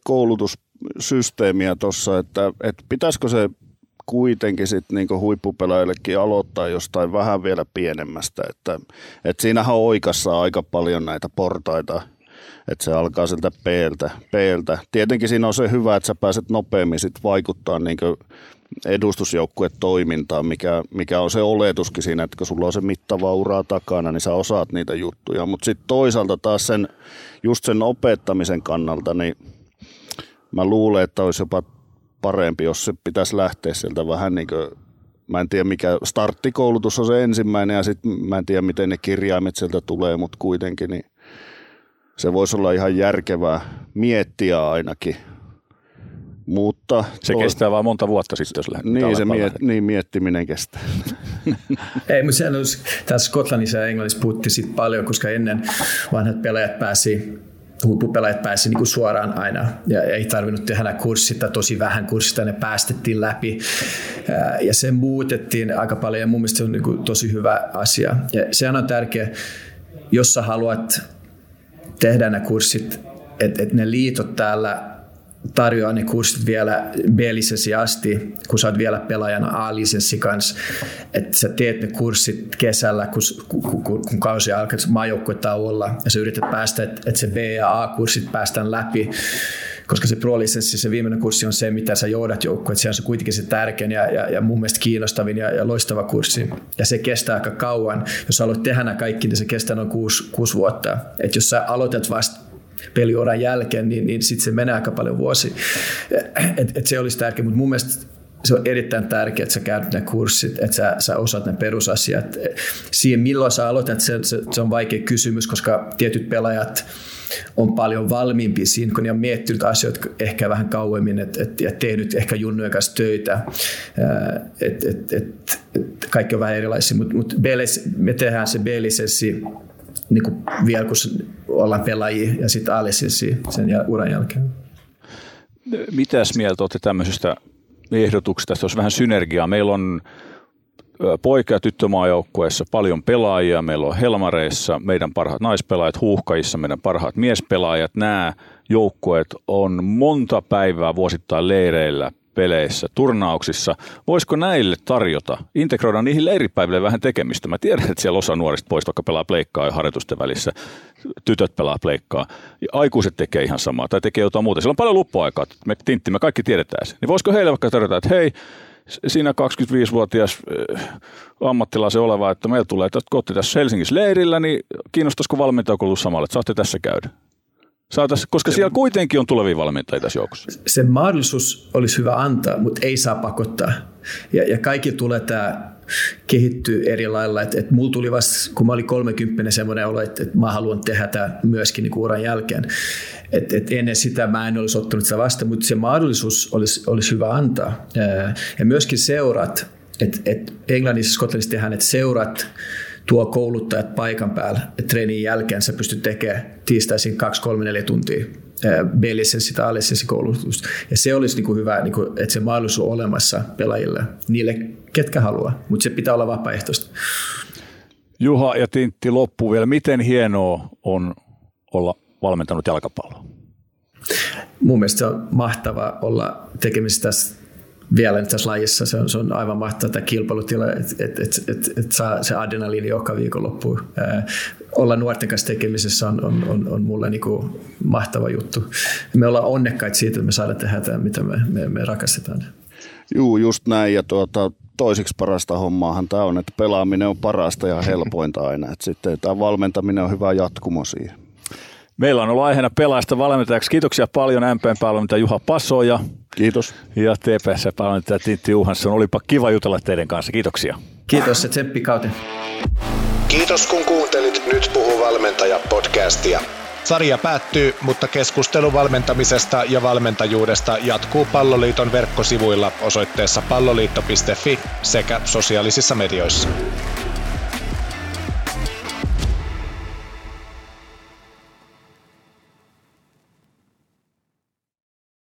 koulutussysteemiä tuossa, että, että pitäisikö se kuitenkin sitten niinku huippupelaajillekin aloittaa jostain vähän vielä pienemmästä. Että, että siinähän on oikeassa aika paljon näitä portaita, että se alkaa sieltä P-ltä, P-ltä. Tietenkin siinä on se hyvä, että sä pääset nopeammin sit vaikuttaa niin edustusjoukkuetoimintaan, mikä, mikä on se oletuskin siinä, että kun sulla on se mittava ura takana, niin sä osaat niitä juttuja. Mutta sitten toisaalta taas sen, just sen opettamisen kannalta, niin mä luulen, että olisi jopa parempi, jos se pitäisi lähteä sieltä vähän niin kuin Mä en tiedä mikä starttikoulutus on se ensimmäinen ja sitten mä en tiedä miten ne kirjaimet sieltä tulee, mutta kuitenkin niin se voisi olla ihan järkevää miettiä ainakin. Mutta se to... kestää vaan monta vuotta sitten, jos lähdetään. Niin, se miet, niin miettiminen kestää. Ei, mutta sehän olisi, tässä Skotlannissa ja Englannissa puhuttiin paljon, koska ennen vanhat pelaajat pääsi huippupelaajat pääsi niin suoraan aina ja ei tarvinnut tehdä kurssita, tosi vähän kurssita, ne päästettiin läpi ja se muutettiin aika paljon ja mun mielestä se on niin tosi hyvä asia. Ja sehän on tärkeä, jos sä haluat tehdä nämä kurssit, että et ne liitot täällä tarjoaa ne kurssit vielä B-lisenssi asti, kun sä oot vielä pelaajana A-lisenssi kanssa. Että sä teet ne kurssit kesällä, kun, kun, kun, kun kausi alkaa maajoukkuetauolla ja sä yrität päästä, että et se B- ja A-kurssit päästään läpi koska se pro-lisenssi, se viimeinen kurssi on se, mitä sä joudat joukkueet. Se on se kuitenkin se tärkein ja, ja, ja mun mielestä kiinnostavin ja, ja loistava kurssi. Ja se kestää aika kauan. Jos haluat tehdä nämä kaikki, niin se kestää noin kuusi, kuusi vuotta. Et jos sä aloitat vasta peliuran jälkeen, niin, niin sitten se menee aika paljon vuosi. Et, et se olisi tärkeää, mutta mun mielestä se on erittäin tärkeää, että sä käyt ne kurssit, että sä, sä osaat ne perusasiat. Siihen milloin sä aloitat, se, se, se on vaikea kysymys, koska tietyt pelaajat on paljon valmiimpi siinä, kun ne on miettinyt asioita ehkä vähän kauemmin et, et, ja tehnyt ehkä junnujen kanssa töitä. Et, et, et, et, kaikki on vähän erilaisia, mutta mut me tehdään se B-lisenssi niin kuin vielä kun ollaan pelaajia ja sitten a sen uran jälkeen. Mitäs mieltä olette tämmöisestä ehdotuksesta, että olisi vähän synergiaa? Meillä on poika- ja tyttömaajoukkueessa paljon pelaajia. Meillä on Helmareissa meidän parhaat naispelaajat, Huuhkajissa meidän parhaat miespelaajat. Nämä joukkueet on monta päivää vuosittain leireillä peleissä, turnauksissa. Voisiko näille tarjota, integroida niihin leiripäiville vähän tekemistä? Mä tiedän, että siellä osa nuorista pois vaikka pelaa pleikkaa harjoitusten välissä, tytöt pelaa pleikkaa, ja aikuiset tekee ihan samaa tai tekee jotain muuta. Siellä on paljon luppuaikaa, me tintti, me kaikki tiedetään se. Niin voisiko heille vaikka tarjota, että hei, siinä 25-vuotias äh, ammattilaisen oleva, että meillä tulee, että kotti tässä Helsingissä leirillä, niin kiinnostaisiko valmentajakoulutus samalla, että saatte tässä käydä? Saatais, koska siellä kuitenkin on tulevia valmentajia tässä joukossa. Se mahdollisuus olisi hyvä antaa, mutta ei saa pakottaa. Ja, ja kaikki tulee tämä kehittyy eri lailla. Et, et mulla tuli vasta, kun mä olin 30 semmoinen olo, että et mä haluan tehdä tämä myöskin niin uran jälkeen. Et, et ennen sitä mä en olisi ottanut sitä vasta, mutta se mahdollisuus olisi, olisi hyvä antaa. Ja myöskin seurat, että et Englannissa ja Skotlannissa tehdään, että seurat tuo kouluttajat paikan päällä, treenin jälkeen sä pystyt tekemään tiistaisin 2, 3, 4 tuntia B-lisenssi tai A-lisenssikoulutusta. Ja se olisi niin kuin hyvä, niin kuin, että se mahdollisuus on olemassa pelaajille, niille ketkä haluaa, mutta se pitää olla vapaaehtoista. Juha ja Tintti loppu vielä. Miten hienoa on olla valmentanut jalkapalloa? Mun mielestä se on mahtava olla tekemisissä tässä vielä tässä lajissa. Se on, se on aivan mahtava tämä kilpailutila, että et, et, et, et saa se adrenaliini joka viikonloppu. Ää, olla nuorten kanssa tekemisessä on, on, on, on mulle niinku mahtava juttu. Me ollaan onnekkaita siitä, että me saadaan tehdä tämä, mitä me, me, me rakastetaan. Juu, just näin. Ja tuota, toisiksi parasta hommaahan tämä on, että pelaaminen on parasta ja helpointa aina. Et sitten tämä valmentaminen on hyvä jatkumo siihen. Meillä on ollut aiheena pelaajasta valmentajaksi. Kiitoksia paljon MPn valmentaja Juha Pasoja. Kiitos. Ja TPS valmentaja Tintti Juhansson. Olipa kiva jutella teidän kanssa. Kiitoksia. Kiitos ja tsemppi kautta. Kiitos kun kuuntelit Nyt puhuu valmentaja podcastia. Sarja päättyy, mutta keskustelu valmentamisesta ja valmentajuudesta jatkuu Palloliiton verkkosivuilla osoitteessa palloliitto.fi sekä sosiaalisissa medioissa.